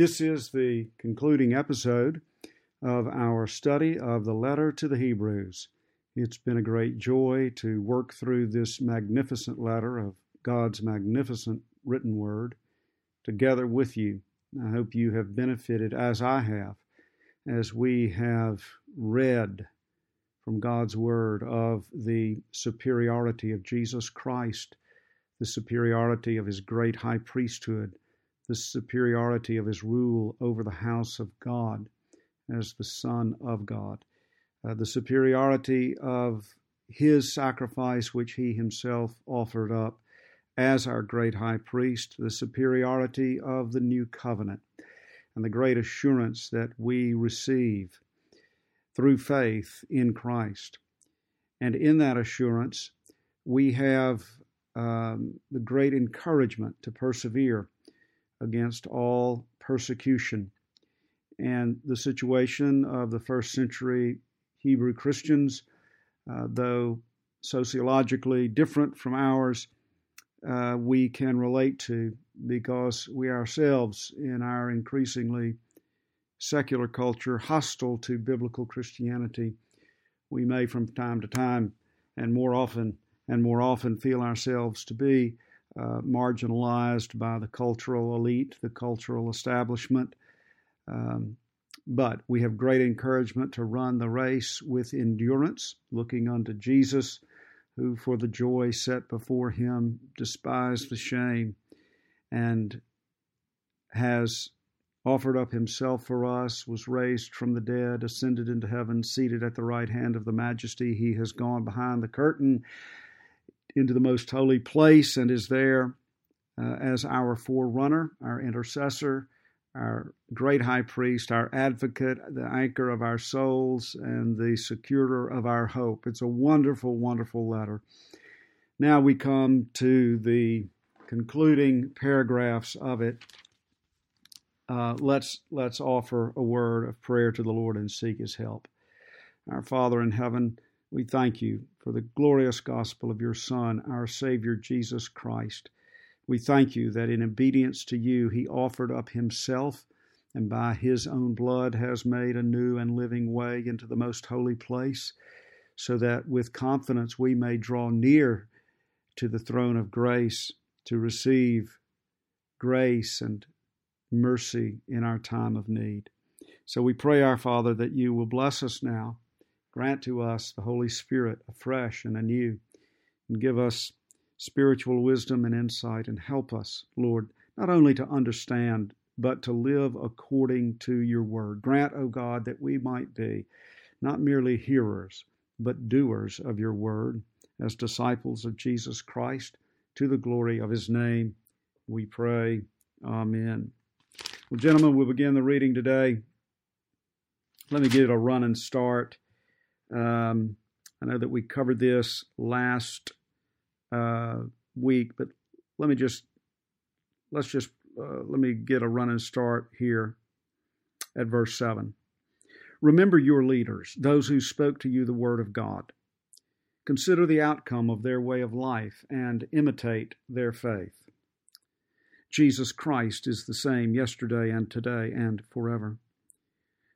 This is the concluding episode of our study of the letter to the Hebrews. It's been a great joy to work through this magnificent letter of God's magnificent written word together with you. I hope you have benefited as I have as we have read from God's word of the superiority of Jesus Christ, the superiority of his great high priesthood the superiority of his rule over the house of God as the Son of God, uh, the superiority of his sacrifice, which he himself offered up as our great high priest, the superiority of the new covenant, and the great assurance that we receive through faith in Christ. And in that assurance, we have um, the great encouragement to persevere against all persecution. And the situation of the first century Hebrew Christians, uh, though sociologically different from ours, uh, we can relate to because we ourselves, in our increasingly secular culture hostile to biblical Christianity, we may from time to time and more often and more often feel ourselves to be uh, marginalized by the cultural elite, the cultural establishment. Um, but we have great encouragement to run the race with endurance, looking unto Jesus, who for the joy set before him despised the shame and has offered up himself for us, was raised from the dead, ascended into heaven, seated at the right hand of the majesty. He has gone behind the curtain into the most holy place and is there uh, as our forerunner, our intercessor, our great high priest, our advocate, the anchor of our souls, and the securer of our hope. It's a wonderful, wonderful letter. Now we come to the concluding paragraphs of it. Uh, let's let's offer a word of prayer to the Lord and seek His help. Our Father in heaven, we thank you for the glorious gospel of your Son, our Savior Jesus Christ. We thank you that in obedience to you, he offered up himself and by his own blood has made a new and living way into the most holy place, so that with confidence we may draw near to the throne of grace to receive grace and mercy in our time of need. So we pray, our Father, that you will bless us now Grant to us the Holy Spirit afresh and anew, and give us spiritual wisdom and insight, and help us, Lord, not only to understand, but to live according to your word. Grant, O God, that we might be not merely hearers, but doers of your word, as disciples of Jesus Christ, to the glory of his name, we pray. Amen. Well, gentlemen, we'll begin the reading today. Let me give it a running start. Um, I know that we covered this last uh, week, but let me just let's just uh, let me get a running start here at verse seven. Remember your leaders, those who spoke to you the word of God. Consider the outcome of their way of life and imitate their faith. Jesus Christ is the same yesterday and today and forever.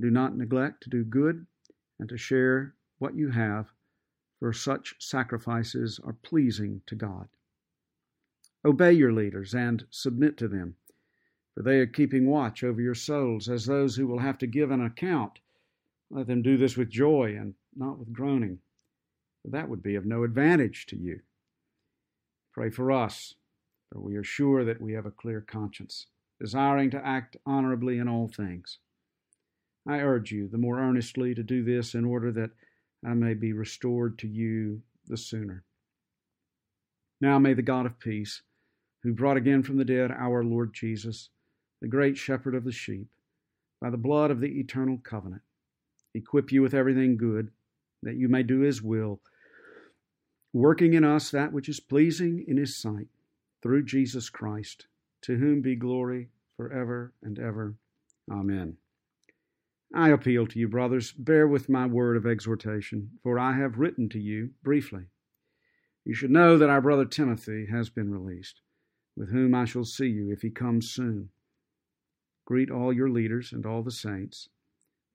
Do not neglect to do good and to share what you have, for such sacrifices are pleasing to God. Obey your leaders and submit to them, for they are keeping watch over your souls as those who will have to give an account. Let them do this with joy and not with groaning, for that would be of no advantage to you. Pray for us, for we are sure that we have a clear conscience, desiring to act honorably in all things. I urge you the more earnestly to do this in order that I may be restored to you the sooner. Now may the God of peace, who brought again from the dead our Lord Jesus, the great shepherd of the sheep, by the blood of the eternal covenant, equip you with everything good, that you may do his will, working in us that which is pleasing in his sight, through Jesus Christ, to whom be glory forever and ever. Amen. I appeal to you, brothers, bear with my word of exhortation, for I have written to you briefly. You should know that our brother Timothy has been released, with whom I shall see you if he comes soon. Greet all your leaders and all the saints.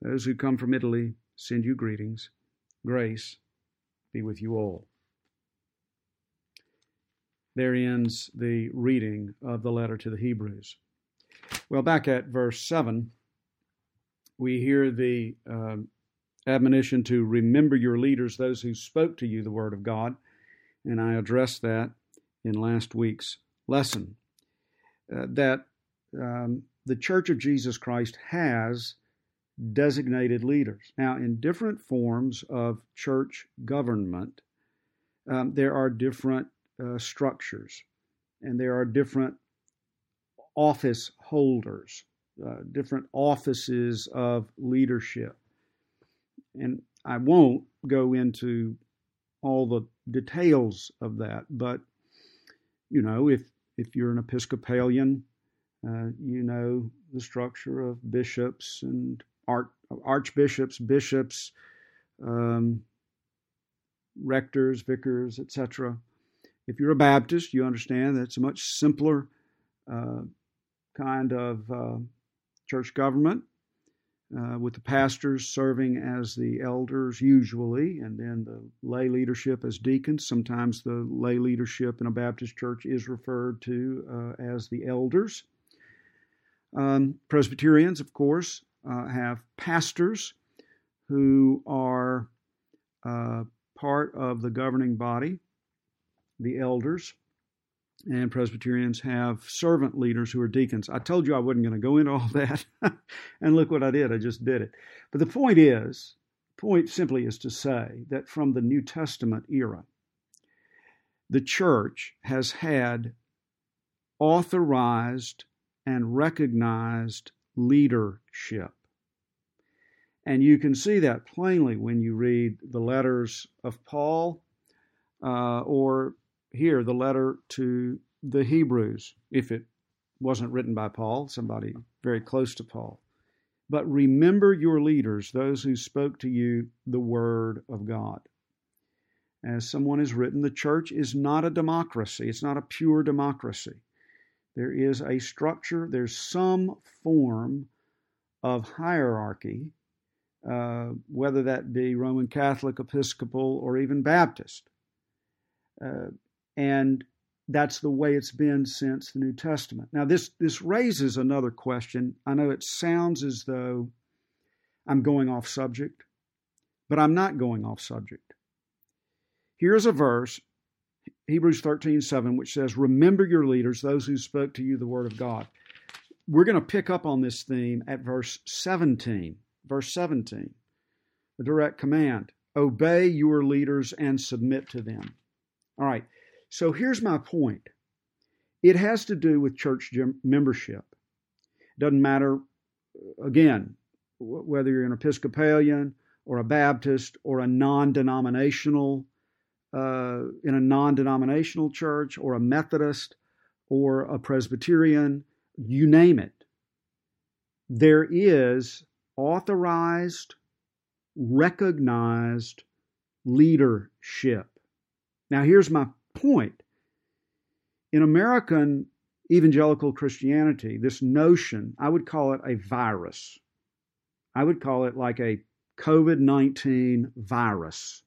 Those who come from Italy send you greetings. Grace be with you all. There ends the reading of the letter to the Hebrews. Well, back at verse 7 we hear the uh, admonition to remember your leaders, those who spoke to you the word of God. And I addressed that in last week's lesson. Uh, that um, the Church of Jesus Christ has designated leaders. Now, in different forms of church government, um, there are different uh, structures and there are different office holders uh, different offices of leadership. And I won't go into all the details of that, but you know, if if you're an Episcopalian, uh, you know the structure of bishops and arch, archbishops, bishops, um, rectors, vicars, etc. If you're a Baptist, you understand that it's a much simpler uh, kind of uh, church government, uh, with the pastors serving as the elders usually, and then the lay leadership as deacons. Sometimes the lay leadership in a Baptist church is referred to uh, as the elders. Um, Presbyterians, of course, uh, have pastors who are uh, part of the governing body, the elders and Presbyterians have servant leaders who are deacons. I told you I wasn't going to go into all that, and look what I did. I just did it. But the point is, point simply is to say that from the New Testament era, the church has had authorized and recognized leadership. And you can see that plainly when you read the letters of Paul uh, or here the letter to the Hebrews, if it wasn't written by Paul, somebody very close to Paul. But remember your leaders, those who spoke to you the word of God. As someone has written, the church is not a democracy, it's not a pure democracy. There is a structure, there's some form of hierarchy, uh, whether that be Roman Catholic, Episcopal, or even Baptist. Uh, and that's the way it's been since the New Testament. Now, this, this raises another question. I know it sounds as though I'm going off subject, but I'm not going off subject. Here's a verse, Hebrews 13 7, which says, Remember your leaders, those who spoke to you the word of God. We're going to pick up on this theme at verse 17. Verse 17, a direct command obey your leaders and submit to them. All right. So here's my point it has to do with church membership. Doesn't matter, again, whether you're an Episcopalian or a Baptist or a non denominational, uh, in a non denominational church or a Methodist or a Presbyterian, you name it. There is authorized, recognized leadership. Now, here's my point. In American evangelical Christianity, this notion, I would call it a virus. I would call it like a COVID 19 virus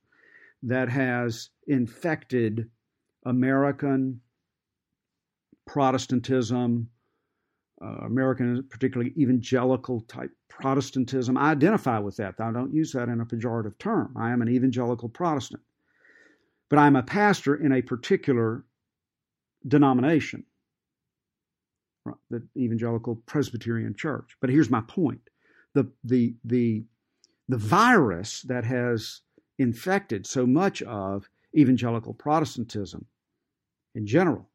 that has infected American Protestantism, uh, American, particularly evangelical type Protestantism. I identify with that. I don't use that in a pejorative term. I am an evangelical Protestant. But I'm a pastor in a particular denomination, the Evangelical Presbyterian Church. But here's my point the, the, the, the virus that has infected so much of evangelical Protestantism in general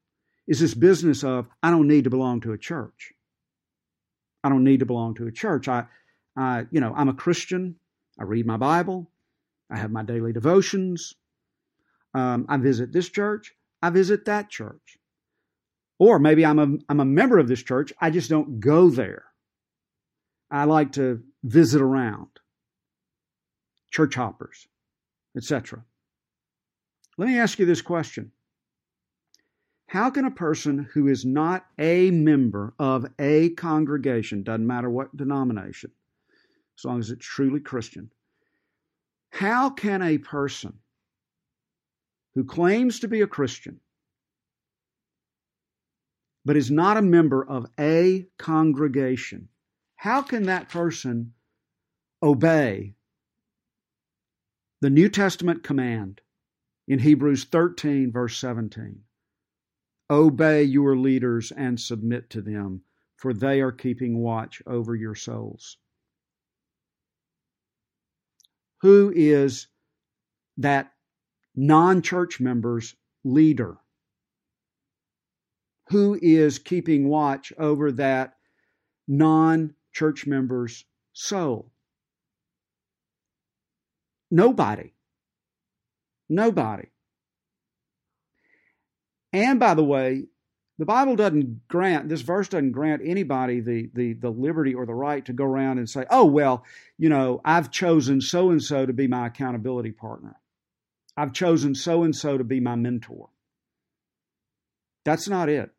is this business of I don't need to belong to a church. I don't need to belong to a church. I, I, you know, I'm a Christian. I read my Bible. I have my daily devotions. Um, I visit this church. I visit that church. Or maybe I'm a, I'm a member of this church. I just don't go there. I like to visit around. Church hoppers, etc. Let me ask you this question how can a person who is not a member of a congregation, doesn't matter what denomination, as long as it's truly Christian, how can a person who claims to be a Christian but is not a member of a congregation, how can that person obey the New Testament command in Hebrews 13, verse 17? Obey your leaders and submit to them, for they are keeping watch over your souls. Who is that non church member's leader? Who is keeping watch over that non church member's soul? Nobody. Nobody. And by the way, the Bible doesn't grant this verse doesn't grant anybody the the the liberty or the right to go around and say, "Oh well, you know, I've chosen so and so to be my accountability partner. I've chosen so and so to be my mentor." That's not it.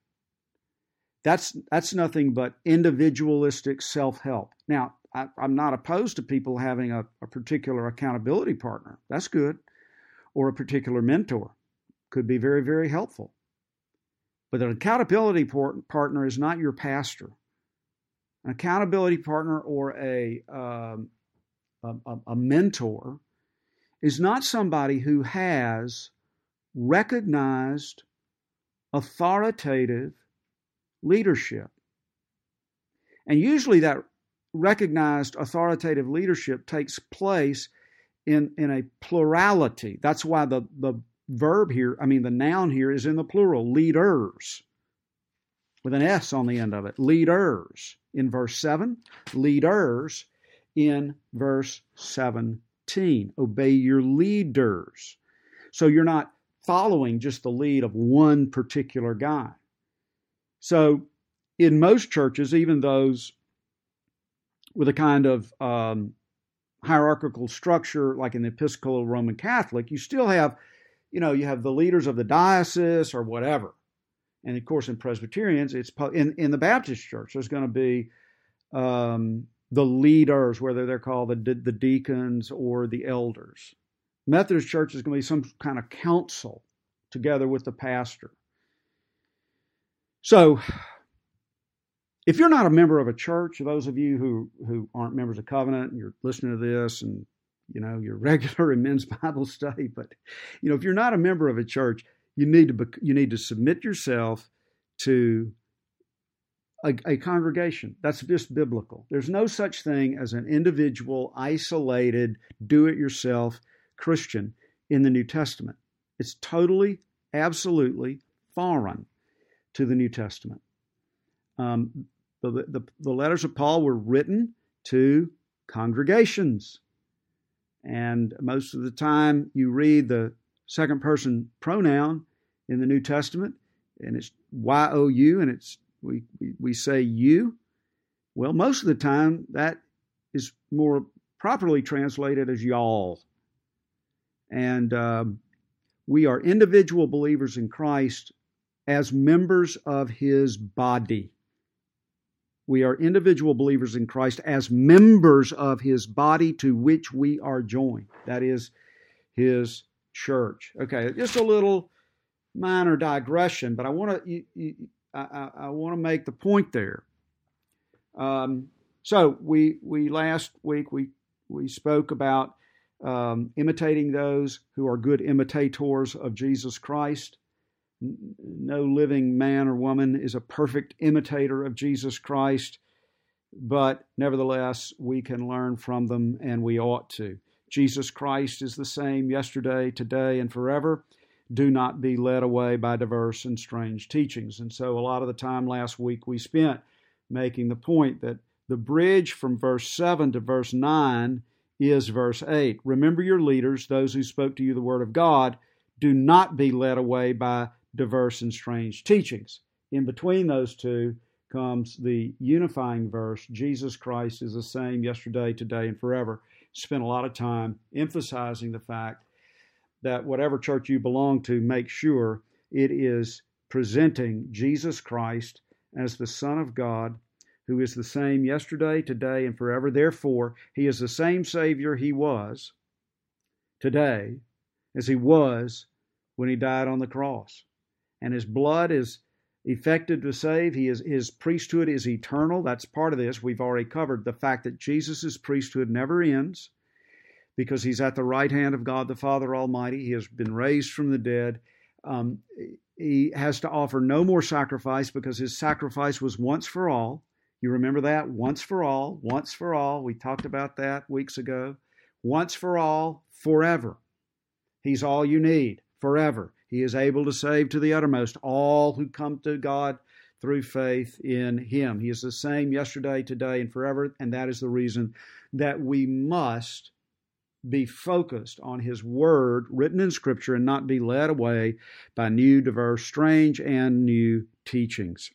That's that's nothing but individualistic self-help. Now, I, am not opposed to people having a, a particular accountability partner. That's good, or a particular mentor could be very very helpful. But an accountability partner is not your pastor. An accountability partner or a, um, a, a mentor is not somebody who has recognized authoritative leadership. And usually that recognized authoritative leadership takes place in, in a plurality. That's why the, the verb here, I mean, the noun here is in the plural, leaders, with an S on the end of it. Leaders in verse 7, leaders in verse 17. Obey your leaders. So you're not following just the lead of one particular guy. So in most churches, even those with a kind of um, hierarchical structure, like in the Episcopal Roman Catholic, you still have you know, you have the leaders of the diocese or whatever. And of course, in Presbyterians, it's in, in the Baptist church, there's going to be um, the leaders, whether they're called the, the deacons or the elders. Methodist church is going to be some kind of council together with the pastor. So, if you're not a member of a church, those of you who, who aren't members of Covenant, and you're listening to this and you know, you're regular in men's Bible study, but you know, if you're not a member of a church, you need to you need to submit yourself to a, a, congregation. That's just biblical. There's no such thing as an individual, isolated, do-it-yourself Christian in the New Testament. It's totally, absolutely foreign to the New Testament. Um, the, the, the letters of Paul were written to congregations. And most of the time, you read the second person pronoun in the New Testament, and it's Y O U, and it's we, we say you. Well, most of the time, that is more properly translated as y'all. And um, we are individual believers in Christ as members of his body. We are individual believers in Christ as members of his body to which we are joined. That is his church. Okay, just a little minor digression, but I want to I, I, want to make the point there Um, so we we last week we we spoke about um, imitating those who are good imitators of Jesus Christ. No living man or woman is a perfect imitator of Jesus Christ, but nevertheless, we can learn from them and we ought to. Jesus Christ is the same yesterday, today, and forever. Do not be led away by diverse and strange teachings. And so, a lot of the time last week we spent making the point that the bridge from verse 7 to verse 9 is verse 8. Remember your leaders, those who spoke to you the word of God. Do not be led away by diverse and strange teachings. In between those two comes the unifying verse Jesus Christ is the same yesterday, today, and forever. Spent a lot of time emphasizing the fact that whatever church you belong to, make sure it is presenting Jesus Christ as the Son of God who is the same yesterday, today, and forever. Therefore, he is the same Savior he was today as he was when he died on the cross. And his blood is effective to save. He is, his priesthood is eternal. That's part of this. We've already covered the fact that Jesus' priesthood never ends because he's at the right hand of God the Father Almighty. He has been raised from the dead. Um, he has to offer no more sacrifice because his sacrifice was once for all. You remember that? Once for all, once for all. We talked about that weeks ago. Once for all, forever. He's all you need, forever. He is able to save to the uttermost all who come to God through faith in Him. He is the same yesterday, today, and forever, and that is the reason that we must be focused on His Word written in Scripture and not be led away by new, diverse, strange, and new teachings.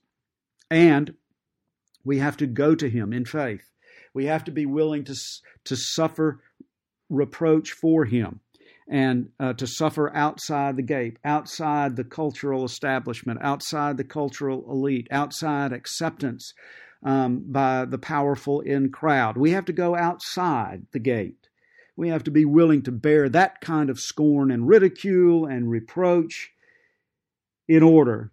And we have to go to Him in faith. We have to be willing to, to suffer reproach for Him and uh, to suffer outside the gate, outside the cultural establishment, outside the cultural elite, outside acceptance um, by the powerful in crowd. We have to go outside the gate. We have to be willing to bear that kind of scorn and ridicule and reproach in order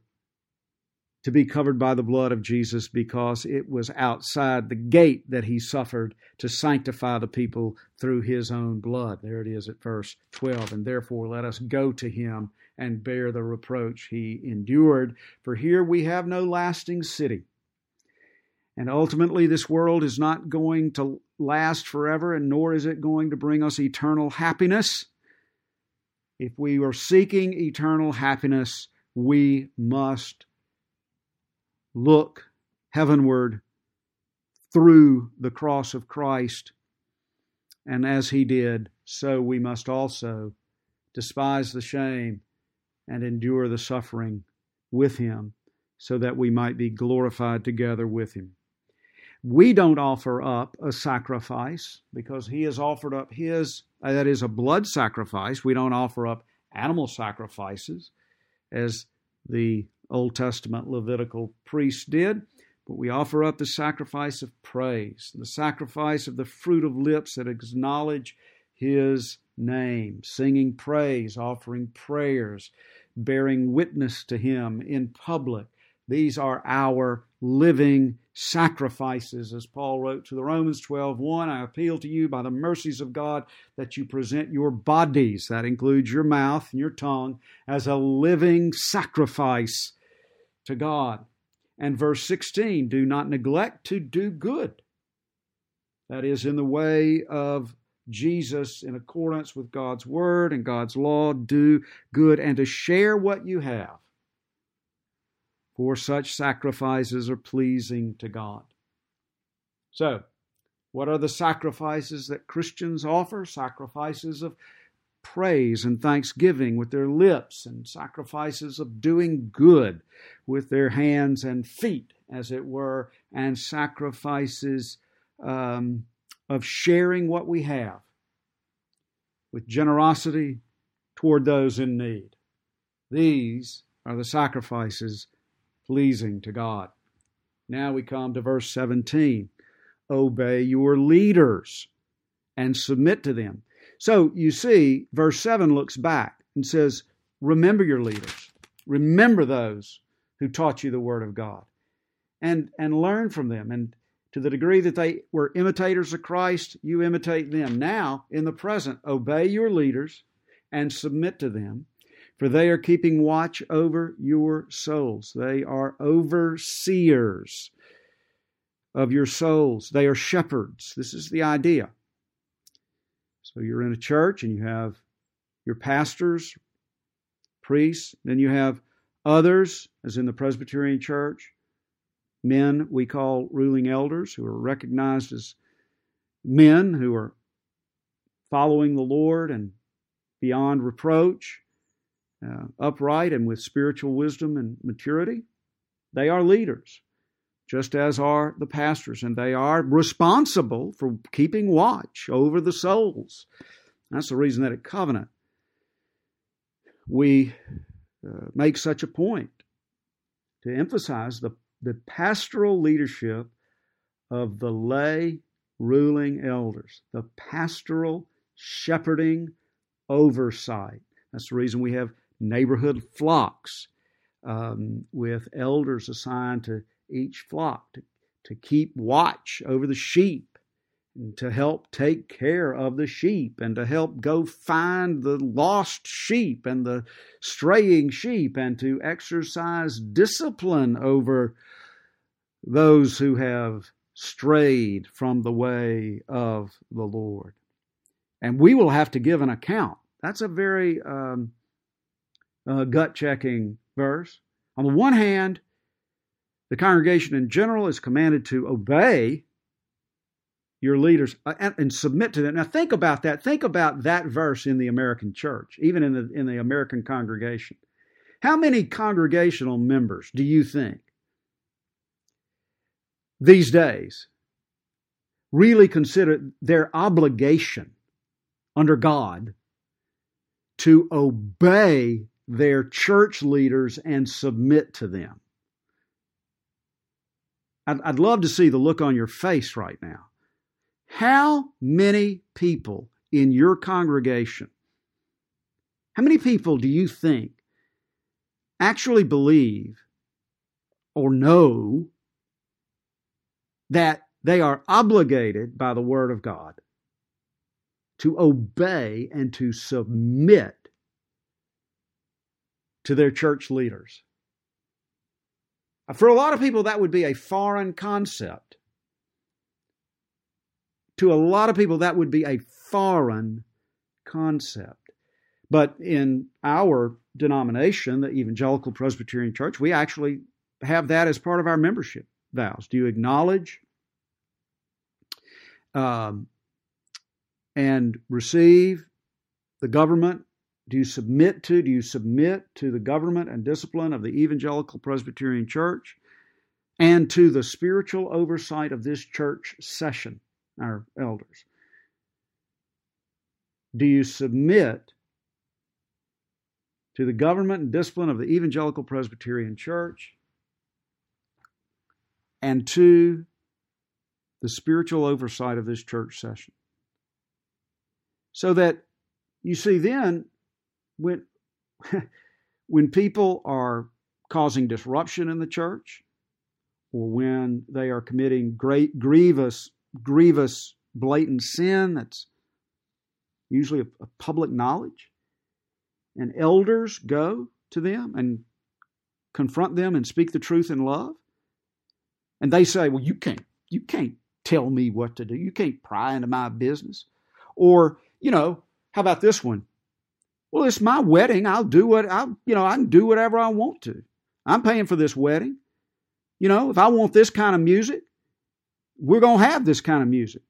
to be covered by the blood of Jesus because it was outside the gate that he suffered to sanctify the people through his own blood. There it is at verse 12. And therefore, let us go to him and bear the reproach he endured. For here we have no lasting city. And ultimately, this world is not going to last forever, and nor is it going to bring us eternal happiness. If we are seeking eternal happiness, we must look heavenward through the cross of Christ. And as he did, so we must also despise the shame and endure the suffering with him, so that we might be glorified together with him. We don't offer up a sacrifice because he has offered up his, uh, that is, a blood sacrifice. We don't offer up animal sacrifices as the Old Testament Levitical priests did, but we offer up the sacrifice of praise, the sacrifice of the fruit of lips that acknowledge His name, singing praise, offering prayers, bearing witness to Him in public. These are our living sacrifices. As Paul wrote to the Romans 12 1, I appeal to you by the mercies of God that you present your bodies, that includes your mouth and your tongue, as a living sacrifice to God. And verse 16, do not neglect to do good. That is, in the way of Jesus, in accordance with God's word and God's law, do good and to share what you have for such sacrifices are pleasing to God. So, what are the sacrifices that Christians offer? Sacrifices of praise and thanksgiving with their lips, and sacrifices of doing good with their hands and feet, as it were, and sacrifices um, of sharing what we have with generosity toward those in need. These are the sacrifices pleasing to God. Now we come to verse 17. Obey your leaders and submit to them. So you see, verse 7 looks back and says, Remember your leaders, remember those who taught you the word of God, and, and learn from them and To the degree that they were imitators of Christ, you imitate them. Now, in the present, obey your leaders and submit to them, for they are keeping watch over your souls. They are overseers of your souls, they are shepherds. This is the idea. So you're in a church and you have your pastors, priests, then you have others, as in the Presbyterian Church, men we call ruling elders who are recognized as men who are following the Lord and beyond reproach, uh, upright and with spiritual wisdom and maturity. They are leaders, just as are the pastors, and they are responsible for keeping watch over the souls. That's the reason that at Covenant we uh, make such a point to emphasize the the pastoral leadership of the lay ruling elders, the pastoral shepherding oversight. That's the reason we have neighborhood flocks um, with elders assigned to each flock to, to keep watch over the sheep and to help take care of the sheep and to help go find the lost sheep and the straying sheep and to exercise discipline over those who have strayed from the way of the Lord. And we will have to give an account. That's a very um, uh, gut checking verse. On the one hand, the congregation in general is commanded to obey your leaders uh, and, and, submit to them. Now think about that. Think about that verse in the American church, even in the in the American congregation. How many congregational members do you think these days really consider their obligation under God to obey their church leaders and submit to them? I'd, I'd love to see the look on your face right now. How many people in your congregation, how many people do you think actually believe or know that they are obligated by the Word of God to obey and to submit to their church leaders? For a lot of people, that would be a foreign concept to a lot of people, that would be a foreign concept. But in our denomination, the Evangelical Presbyterian Church, we actually have that as part of our membership vows. Do you acknowledge um, and receive the government? Do you submit to? Do you submit to the government and discipline of the Evangelical Presbyterian Church and to the spiritual oversight of this church session? our elders? Do you submit to the government and discipline of the Evangelical Presbyterian Church and to the spiritual oversight of this church session? So that you see, then when when people are causing disruption in the church, or when they are committing great grievous grievous, blatant sin that's usually a public knowledge. And elders go to them and confront them and speak the truth in love. And they say, Well, you can't, you can't tell me what to do. You can't pry into my business. Or, you know, how about this one? Well, it's my wedding. I'll do what I, you know, I can do whatever I want to. I'm paying for this wedding. You know, if I want this kind of music, we're going to have this kind of music.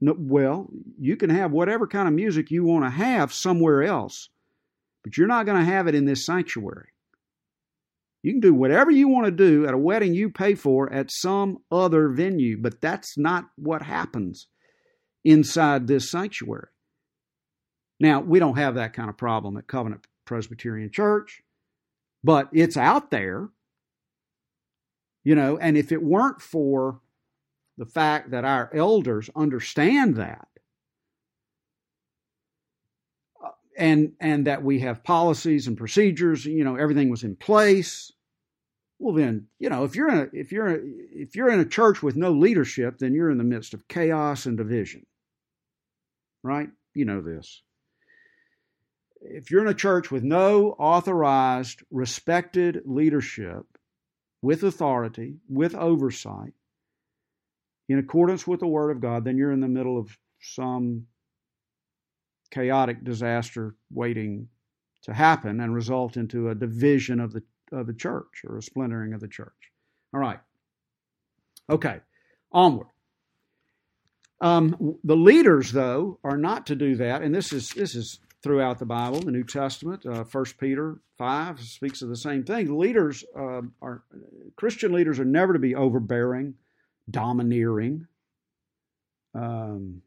No, well, you can have whatever kind of music you want to have somewhere else, but you're not going to have it in this sanctuary. You can do whatever you want to do at a wedding you pay for at some other venue, but that's not what happens inside this sanctuary. Now, we don't have that kind of problem at Covenant Presbyterian Church, but it's out there. You know, and if it weren't for the fact that our elders understand that, uh, and and that we have policies and procedures, you know, everything was in place, Well, then, you know, if you're in a, if you're a, if you're in a church with no leadership, then you're in the midst of chaos and division. Right? You know this. If you're in a church with no authorized, respected leadership with authority, with oversight, in accordance with the Word of God, then you're in the middle of some chaotic disaster waiting to happen and result into a division of the of the church or a splintering of the church. All right. Okay. Onward. Um, the leaders, though, are not to do that, and this is this is throughout the Bible, the New Testament. Uh, First uh, Peter five speaks of the same thing. Leaders uh, are Christian leaders are never to be overbearing, domineering, um,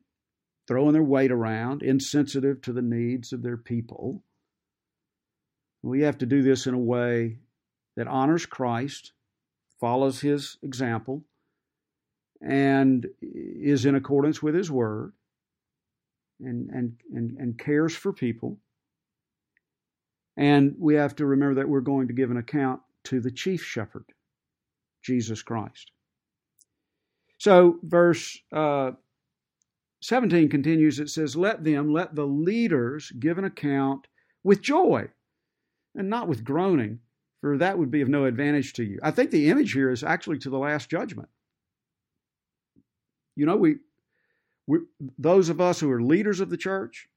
throwing their weight around, insensitive to the needs of their people. We have to do this in a way that honors Christ, follows his example, and is in accordance with his word and, and, and, and cares for people. And we have to remember that we're going to give an account to the chief shepherd, Jesus Christ. So, verse uh, 17 continues it says, Let them, let the leaders give an account with joy and not with groaning, for that would be of no advantage to you. I think the image here is actually to the last judgment. You know, we, we those of us who are leaders of the church,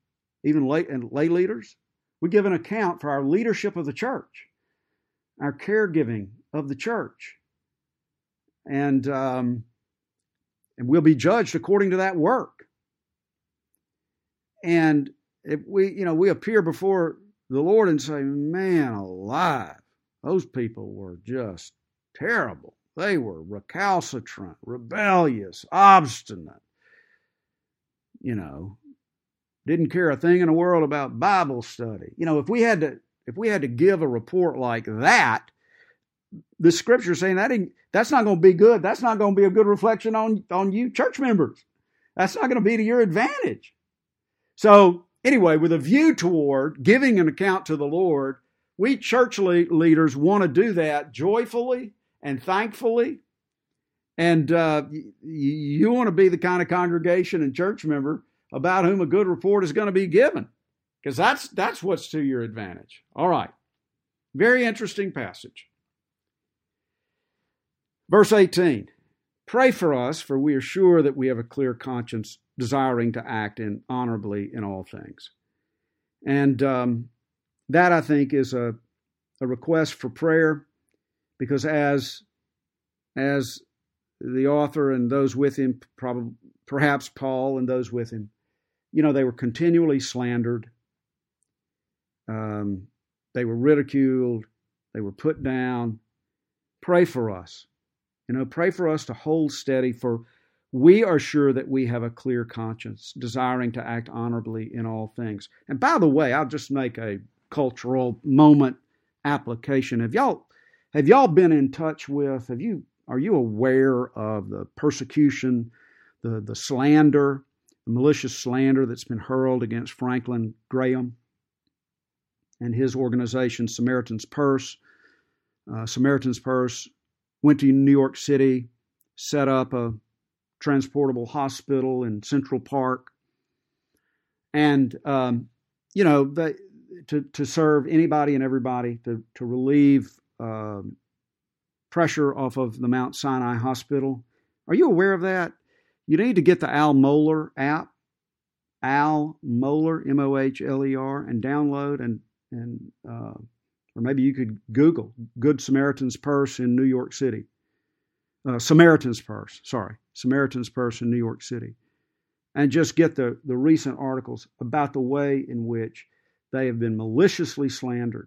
even lay, and lay leaders, we give an account for our leadership of the church, our caregiving of the church, and um, and we'll be judged according to that work. And if we, you know, we appear before the Lord and say, "Man alive, those people were just terrible. They were recalcitrant, rebellious, obstinate. You know, didn't care a thing in the world about Bible study. You know, if we had to if we had to give a report like that, the scripture saying that that's not going to be good. That's not going to be a good reflection on on you church members. That's not going to be to your advantage. So, anyway, with a view toward giving an account to the Lord, we church leaders want to do that joyfully and thankfully. And uh, you want to be the kind of congregation and church member about whom a good report is going to be given, because that's that's what's to your advantage. All right, very interesting passage. Verse 18 Pray for us, for we are sure that we have a clear conscience, desiring to act in honorably in all things. And um, that, I think, is a, a request for prayer because as, as the author and those with him, probably, perhaps Paul and those with him, you know, they were continually slandered. Um, they were ridiculed. They were put down. Pray for us. You know, pray for us to hold steady, for we are sure that we have a clear conscience, desiring to act honorably in all things. And by the way, I'll just make a cultural moment application. Have y'all have y'all been in touch with? Have you are you aware of the persecution, the the slander, the malicious slander that's been hurled against Franklin Graham and his organization Samaritan's Purse? Uh, Samaritan's Purse went to New York City, set up a transportable hospital in Central Park, and um, you know they to, to serve anybody and everybody, to, to relieve uh, pressure off of the Mount Sinai Hospital. Are you aware of that? You need to get the Al Mohler app, Al Mohler, M O H L E R, and download and and uh, or maybe you could Google Good Samaritan's Purse in New York City. Uh, Samaritan's Purse, sorry, Samaritan's Purse in New York City, and just get the the recent articles about the way in which they have been maliciously slandered.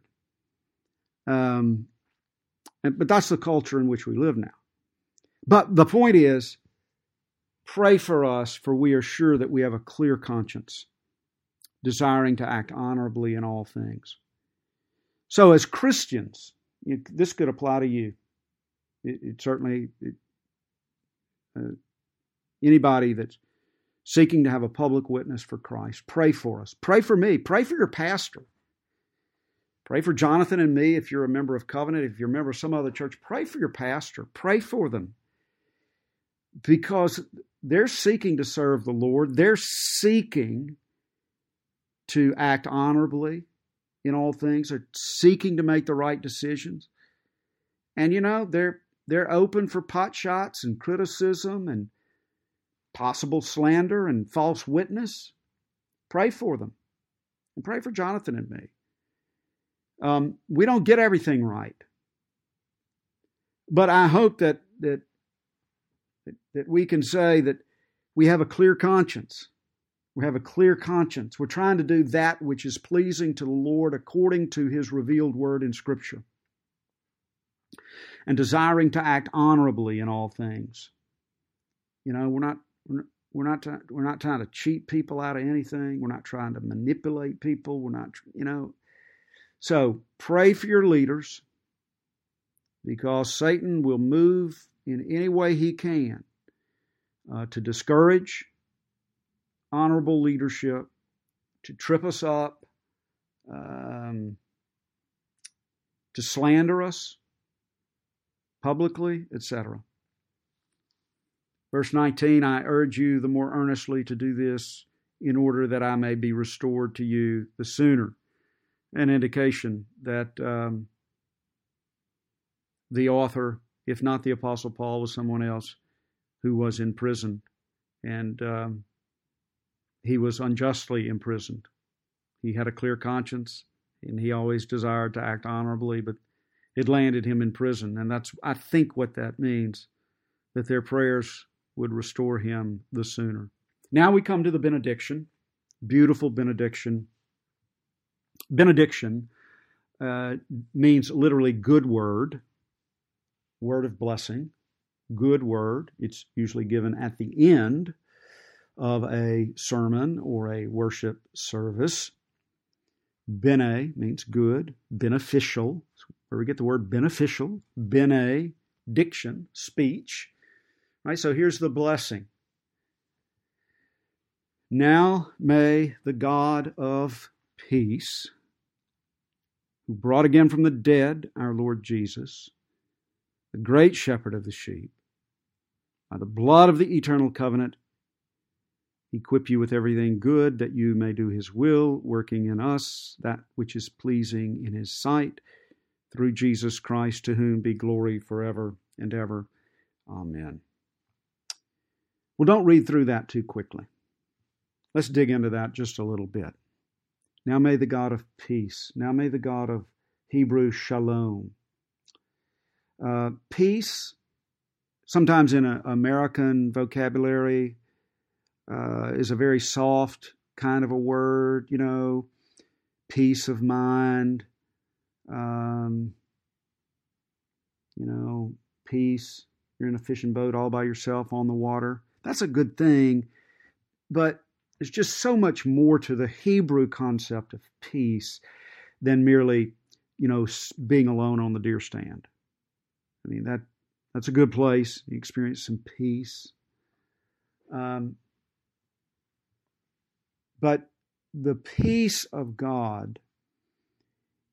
Um, but that's the culture in which we live now. But the point is, pray for us, for we are sure that we have a clear conscience, desiring to act honorably in all things. So, as Christians, this could apply to you. It, it certainly, it, uh, anybody that's seeking to have a public witness for Christ. Pray for us. Pray for me. Pray for your pastor. Pray for Jonathan and me if you're a member of Covenant, if you're a member of some other church. Pray for your pastor. Pray for them because they're seeking to serve the Lord. They're seeking to act honorably in all things. They're seeking to make the right decisions. And you know, they're they're open for pot shots and criticism and possible slander and false witness. Pray for them. And pray for Jonathan and me. Um, we don't get everything right. But I hope that, that that we can say that we have a clear conscience. We have a clear conscience. We're trying to do that which is pleasing to the Lord according to His revealed word in Scripture, and desiring to act honorably in all things. You know, we're not we're not we're not trying to cheat people out of anything. We're not trying to manipulate people. We're not, you know. So pray for your leaders because Satan will move in any way he can uh, to discourage honorable leadership, to trip us up, um, to slander us publicly, etc. Verse 19 I urge you the more earnestly to do this in order that I may be restored to you the sooner. An indication that um, the author if not the Apostle Paul, was someone else who was in prison. And um, he was unjustly imprisoned. He had a clear conscience, and he always desired to act honorably, but it landed him in prison. And that's, I think, what that means that their prayers would restore him the sooner. Now we come to the benediction, beautiful benediction. Benediction uh, means literally good word word of blessing, good word. It's usually given at the end of a sermon or a worship service. Bene means good, beneficial, where we get the word beneficial, bene, diction, speech. Right, so here's the blessing. Now may the God of peace, who brought again from the dead our Lord Jesus, the great shepherd of the sheep, by the blood of the eternal covenant, equip you with everything good that you may do his will, working in us that which is pleasing in his sight, through Jesus Christ, to whom be glory forever and ever. Amen. Well, don't read through that too quickly. Let's dig into that just a little bit. Now may the God of peace, now may the God of Hebrew shalom, uh, peace, sometimes in an American vocabulary, uh, is a very soft kind of a word, you know, peace of mind, um, you know, peace. You're in a fishing boat all by yourself on the water. That's a good thing, but there's just so much more to the Hebrew concept of peace than merely, you know, being alone on the deer stand. I mean that that's a good place. You experience some peace. Um, but the peace of God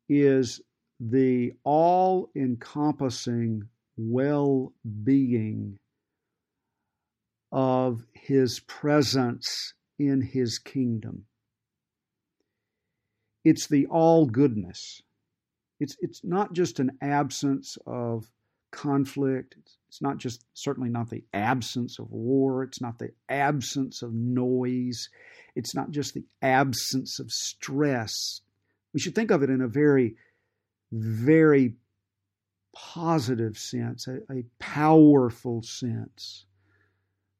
is the all encompassing well being of His presence in His kingdom. It's the all goodness. It's, it's not just an absence of conflict. It's, not just, certainly not the absence of war. It's not the absence of noise. It's not just the absence of stress. We should think of it in a very, very positive sense, a, a powerful sense.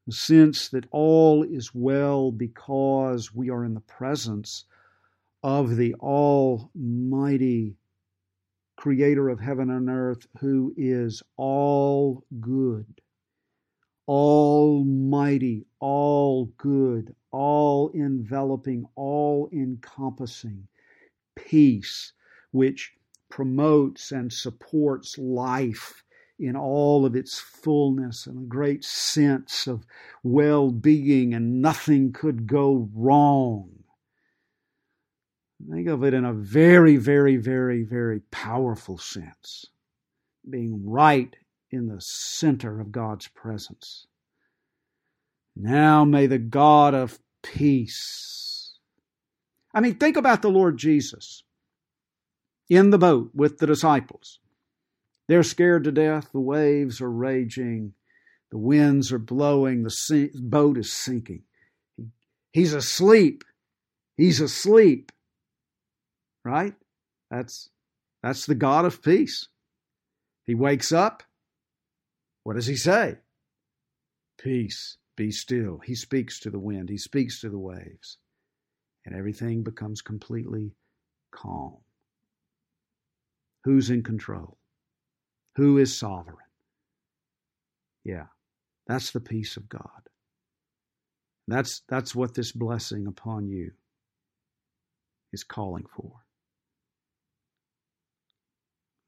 A sense that all is well because we are in the presence of the Almighty creator of heaven and earth, who is all good, almighty, all good, all enveloping, all encompassing peace, which promotes and supports life in all of its fullness and a great sense of well being, and nothing could go wrong. Think of it in a very, very, very, very powerful sense. Being right in the center of God's presence. Now may the God of peace. I mean, think about the Lord Jesus in the boat with the disciples. They're scared to death. The waves are raging. The winds are blowing. The boat is sinking. He's asleep. He's asleep. Right? That's, that's the God of peace. He wakes up. What does he say? Peace, be still. He speaks to the wind, he speaks to the waves, and everything becomes completely calm. Who's in control? Who is sovereign? Yeah, that's the peace of God. That's, that's what this blessing upon you is calling for.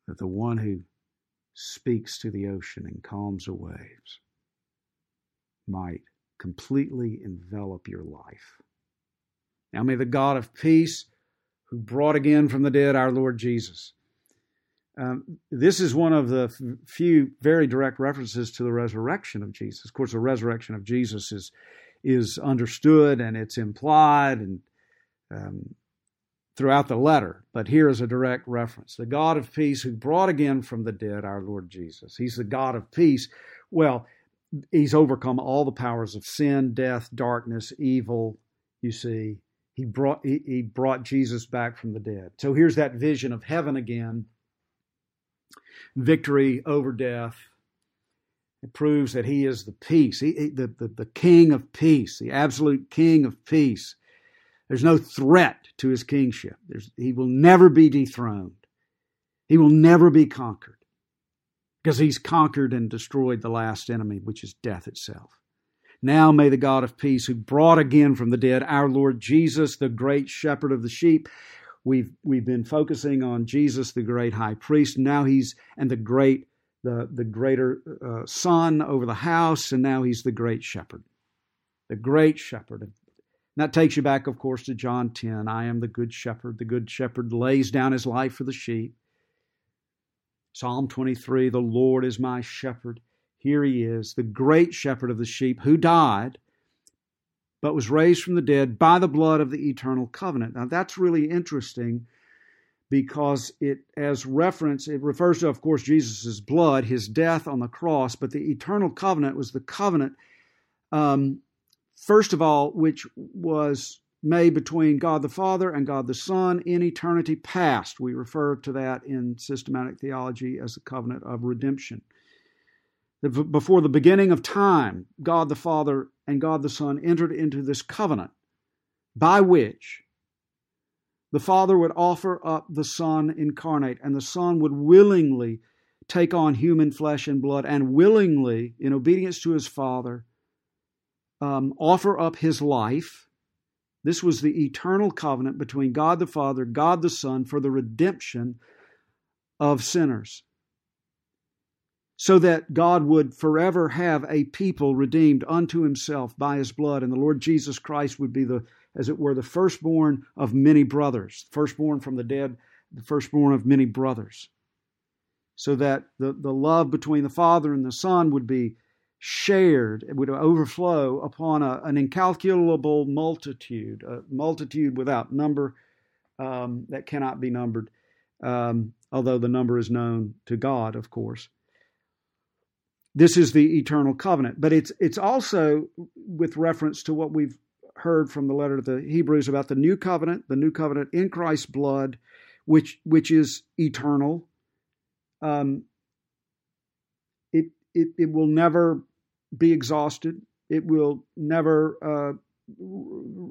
That the one who speaks to the ocean and calms the waves might completely envelop your life. Now may the God of peace, who brought again from the dead our Lord Jesus. Um, this is one of the few very direct references to the resurrection of Jesus. Of course, the resurrection of Jesus is is understood and it's implied and um, throughout the letter, but here is a direct reference. The God of peace who brought again from the dead our Lord Jesus. He's the God of peace. Well, he's overcome all the powers of sin, death, darkness, evil, you see. He brought he, he brought Jesus back from the dead. So here's that vision of heaven again. Victory over death. It proves that he is the peace, he, the, the, the king of peace, the absolute king of peace. There's no threat to his kingship. There's, he will never be dethroned. He will never be conquered because he's conquered and destroyed the last enemy, which is death itself. Now may the God of peace, who brought again from the dead our Lord Jesus, the great shepherd of the sheep, we've we've been focusing on Jesus, the great high priest. Now he's and the great the the greater uh, son over the house, and now he's the great shepherd, the great shepherd And that takes you back, of course, to John 10. I am the good shepherd. The good shepherd lays down his life for the sheep. Psalm 23 The Lord is my shepherd. Here he is, the great shepherd of the sheep who died, but was raised from the dead by the blood of the eternal covenant. Now, that's really interesting because it, as reference, it refers to, of course, Jesus' blood, his death on the cross, but the eternal covenant was the covenant um, First of all, which was made between God the Father and God the Son in eternity past. We refer to that in systematic theology as the covenant of redemption. Before the beginning of time, God the Father and God the Son entered into this covenant by which the Father would offer up the Son incarnate, and the Son would willingly take on human flesh and blood and willingly, in obedience to his Father, um, offer up his life. This was the eternal covenant between God the Father, God the Son, for the redemption of sinners. So that God would forever have a people redeemed unto himself by his blood, and the Lord Jesus Christ would be the, as it were, the firstborn of many brothers, firstborn from the dead, the firstborn of many brothers. So that the, the love between the Father and the Son would be shared, it would overflow upon a, an incalculable multitude, a multitude without number um, that cannot be numbered, um, although the number is known to God, of course. This is the eternal covenant, but it's it's also with reference to what we've heard from the letter to the Hebrews about the new covenant, the new covenant in Christ's blood, which which is eternal. Um, it, it it will never be exhausted. It will never uh,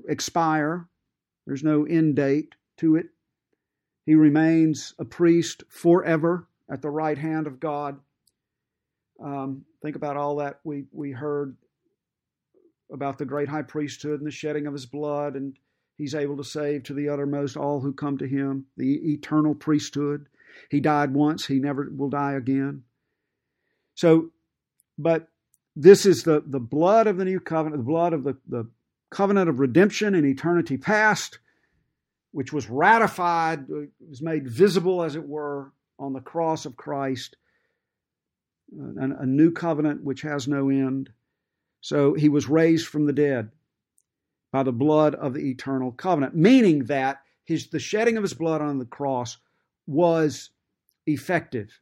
expire. There's no end date to it. He remains a priest forever at the right hand of God. Um, think about all that we, we heard about the great high priesthood and the shedding of his blood, and he's able to save to the uttermost all who come to him, the eternal priesthood. He died once, he never will die again. So, but this is the, the blood of the new covenant, the blood of the, the covenant of redemption in eternity past, which was ratified, was made visible, as it were, on the cross of Christ, a, a new covenant which has no end. So he was raised from the dead by the blood of the eternal covenant, meaning that his, the shedding of his blood on the cross was effective.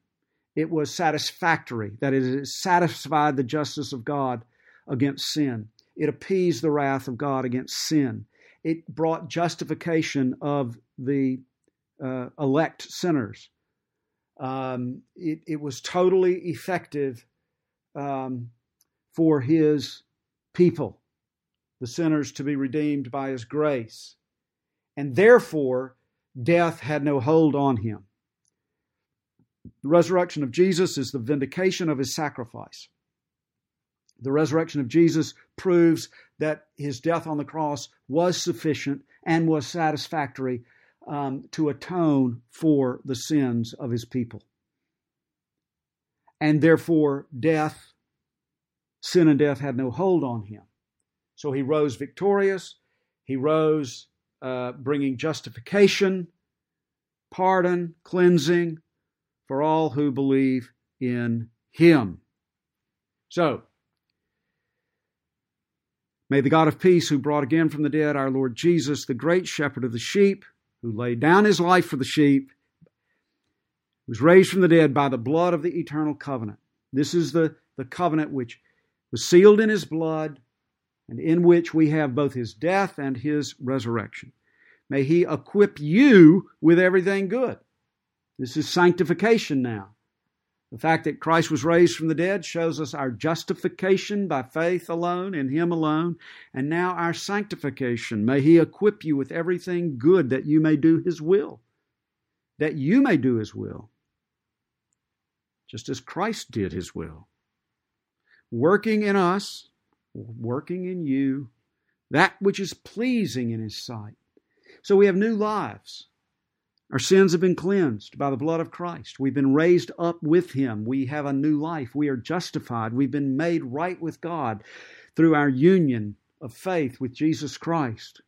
It was satisfactory, that is, it satisfied the justice of God against sin. It appeased the wrath of God against sin. It brought justification of the uh, elect sinners. Um, it, it, was totally effective um, for his people, the sinners to be redeemed by his grace. And therefore, death had no hold on him. The resurrection of Jesus is the vindication of his sacrifice. The resurrection of Jesus proves that his death on the cross was sufficient and was satisfactory um, to atone for the sins of his people. And therefore, death, sin and death had no hold on him. So he rose victorious. He rose uh, bringing justification, pardon, cleansing for all who believe in him. So, May the God of peace, who brought again from the dead our Lord Jesus, the great shepherd of the sheep, who laid down his life for the sheep, was raised from the dead by the blood of the eternal covenant. This is the, the covenant which was sealed in his blood and in which we have both his death and his resurrection. May he equip you with everything good. This is sanctification now. The fact that Christ was raised from the dead shows us our justification by faith alone, in Him alone, and now our sanctification. May He equip you with everything good that you may do His will, that you may do His will, just as Christ did His will. Working in us, working in you, that which is pleasing in His sight. So we have new lives. Our sins have been cleansed by the blood of Christ. We've been raised up with Him. We have a new life. We are justified. We've been made right with God through our union of faith with Jesus Christ.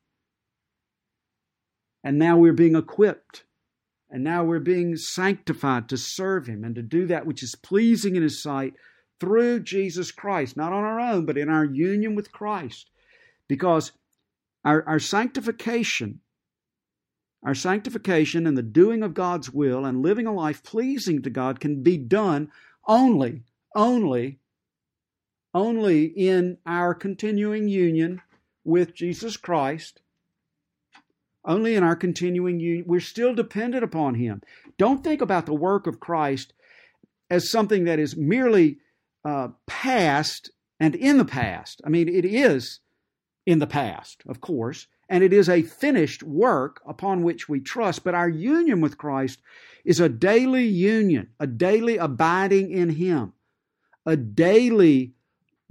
And now we're being equipped. And now we're being sanctified to serve Him and to do that which is pleasing in His sight through Jesus Christ, not on our own, but in our union with Christ. Because our, our sanctification our sanctification and the doing of God's will and living a life pleasing to God can be done only, only, only in our continuing union with Jesus Christ. Only in our continuing union. We're still dependent upon Him. Don't think about the work of Christ as something that is merely uh, past and in the past. I mean, it is in the past, of course, and it is a finished work upon which we trust. But our union with Christ is a daily union, a daily abiding in Him, a daily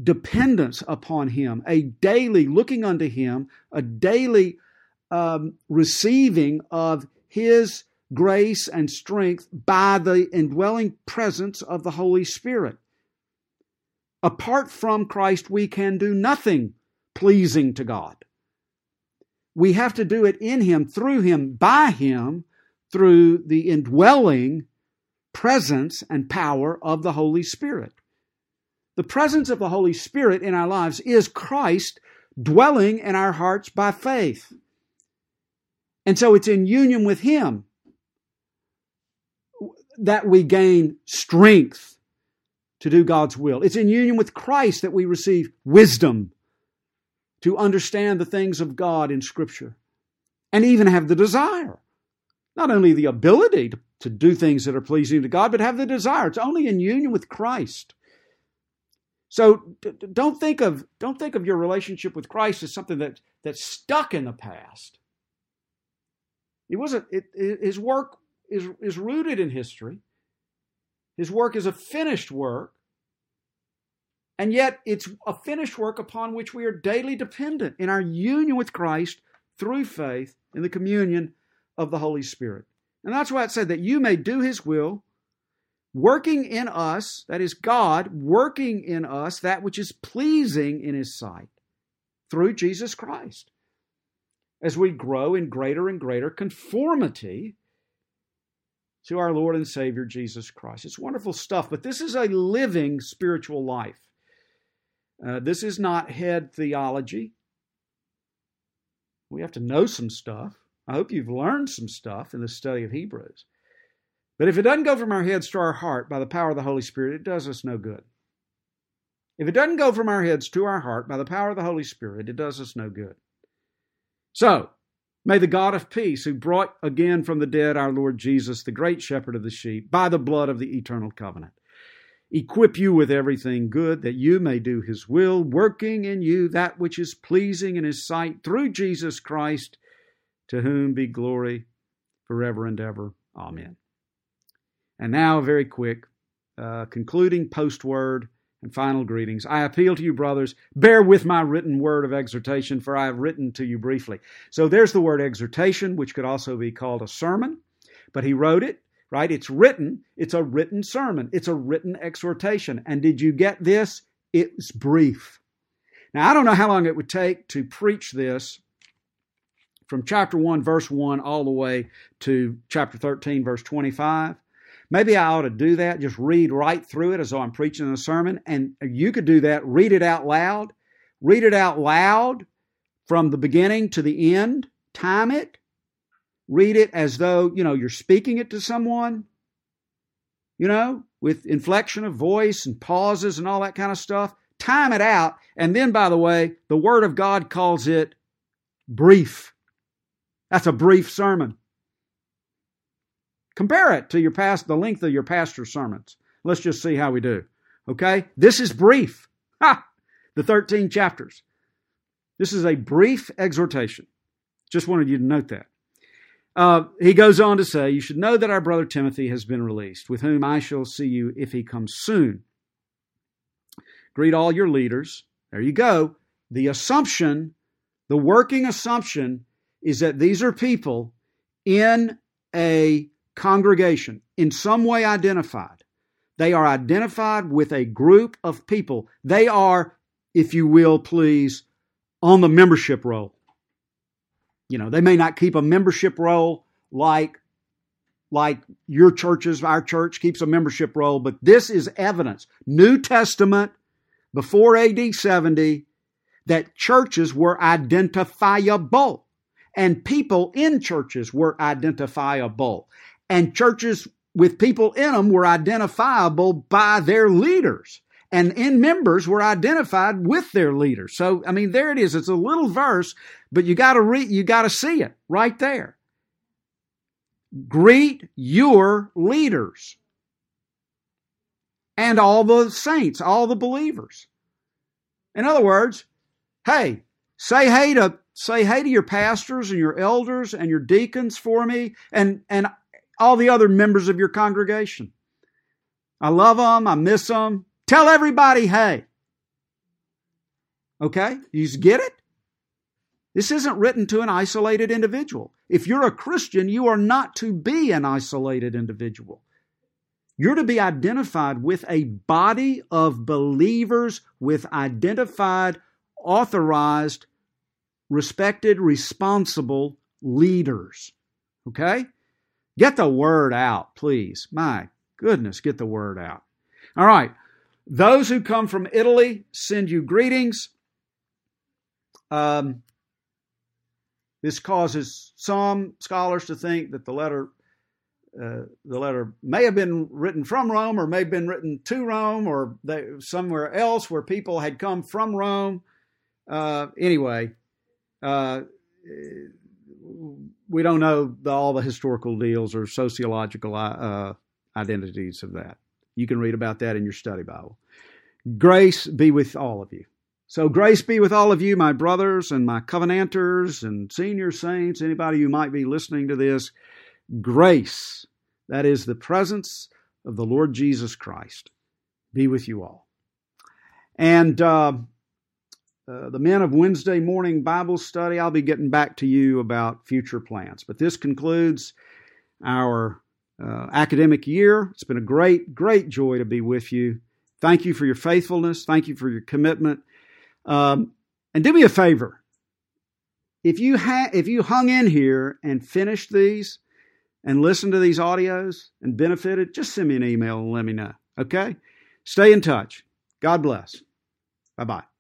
dependence upon Him, a daily looking unto Him, a daily um, receiving of His grace and strength by the indwelling presence of the Holy Spirit. Apart from Christ, we can do nothing pleasing to God. We have to do it in Him, through Him, by Him, through the indwelling presence and power of the Holy Spirit. The presence of the Holy Spirit in our lives is Christ dwelling in our hearts by faith. And so it's in union with Him that we gain strength to do God's will. It's in union with Christ that we receive wisdom to understand the things of God in Scripture and even have the desire. Not only the ability to, to do things that are pleasing to God, but have the desire. It's only in union with Christ. So don't think of don't think of your relationship with Christ as something that that's stuck in the past. It wasn't. It, his work is is rooted in history. His work is a finished work, and yet, it's a finished work upon which we are daily dependent in our union with Christ through faith in the communion of the Holy Spirit. And that's why it said that you may do His will, working in us, that is, God working in us that which is pleasing in His sight through Jesus Christ. as we grow in greater and greater conformity to our Lord and Savior Jesus Christ. It's wonderful stuff, but this is a living spiritual life. Uh, this is not head theology. We have to know some stuff. I hope you've learned some stuff in the study of Hebrews. But if it doesn't go from our heads to our heart by the power of the Holy Spirit, it does us no good. If it doesn't go from our heads to our heart by the power of the Holy Spirit, it does us no good. So, may the God of peace, who brought again from the dead our Lord Jesus, the great shepherd of the sheep, by the blood of the eternal covenant, equip you with everything good that you may do his will, working in you that which is pleasing in his sight through Jesus Christ, to whom be glory forever and ever. Amen. And now, very quick, uh, concluding post word and final greetings. I appeal to you, brothers, bear with my written word of exhortation, for I have written to you briefly. So there's the word exhortation, which could also be called a sermon, but he wrote it, right? It's written. It's a written sermon. It's a written exhortation. And did you get this? It's brief. Now, I don't know how long it would take to preach this from chapter 1, verse 1, all the way to chapter 13, verse 25. Maybe I ought to do that, just read right through it as though I'm preaching a sermon. And you could do that, read it out loud. Read it out loud from the beginning to the end, time it. Read it as though, you know, you're speaking it to someone, you know, with inflection of voice and pauses and all that kind of stuff. Time it out. And then, by the way, the Word of God calls it brief. That's a brief sermon. Compare it to your past, the length of your pastor's sermons. Let's just see how we do. Okay? This is brief. Ha! The 13 chapters. This is a brief exhortation. Just wanted you to note that. Uh, he goes on to say, You should know that our brother Timothy has been released, with whom I shall see you if he comes soon. Greet all your leaders. There you go. The assumption, the working assumption, is that these are people in a congregation in some way identified. They are identified with a group of people. They are, if you will, please, on the membership roll. You know, they may not keep a membership roll like like your churches, our church keeps a membership roll, but this is evidence. New Testament, before AD 70, that churches were identifiable and people in churches were identifiable and churches with people in them were identifiable by their leaders and in members were identified with their leaders. So, I mean, there it is. It's a little verse, but you got to read, you got to see it right there. Greet your leaders and all the saints, all the believers. In other words, hey, say hey to say hey to your pastors and your elders and your deacons for me and and all the other members of your congregation. I love them. I miss them. Tell everybody, hey. Okay? You get it? This isn't written to an isolated individual. If you're a Christian, you are not to be an isolated individual. You're to be identified with a body of believers with identified, authorized, respected, responsible leaders. Okay? Get the word out, please. My goodness, get the word out. All right. Those who come from Italy send you greetings. Um, this causes some scholars to think that the letter uh, the letter may have been written from Rome or may have been written to Rome or they, somewhere else where people had come from Rome. Uh, anyway, uh, we don't know the, all the historical deals or sociological uh, identities of that. You can read about that in your study Bible. Grace be with all of you. So, grace be with all of you, my brothers and my covenanters and senior saints, anybody who might be listening to this. Grace, that is the presence of the Lord Jesus Christ, be with you all. And uh, uh, the men of Wednesday morning Bible study. I'll be getting back to you about future plans. But this concludes our uh, academic year. It's been a great, great joy to be with you. Thank you for your faithfulness. Thank you for your commitment. Um, and do me a favor if you ha- if you hung in here and finished these and listened to these audios and benefited, just send me an email and let me know. Okay? Stay in touch. God bless. Bye bye.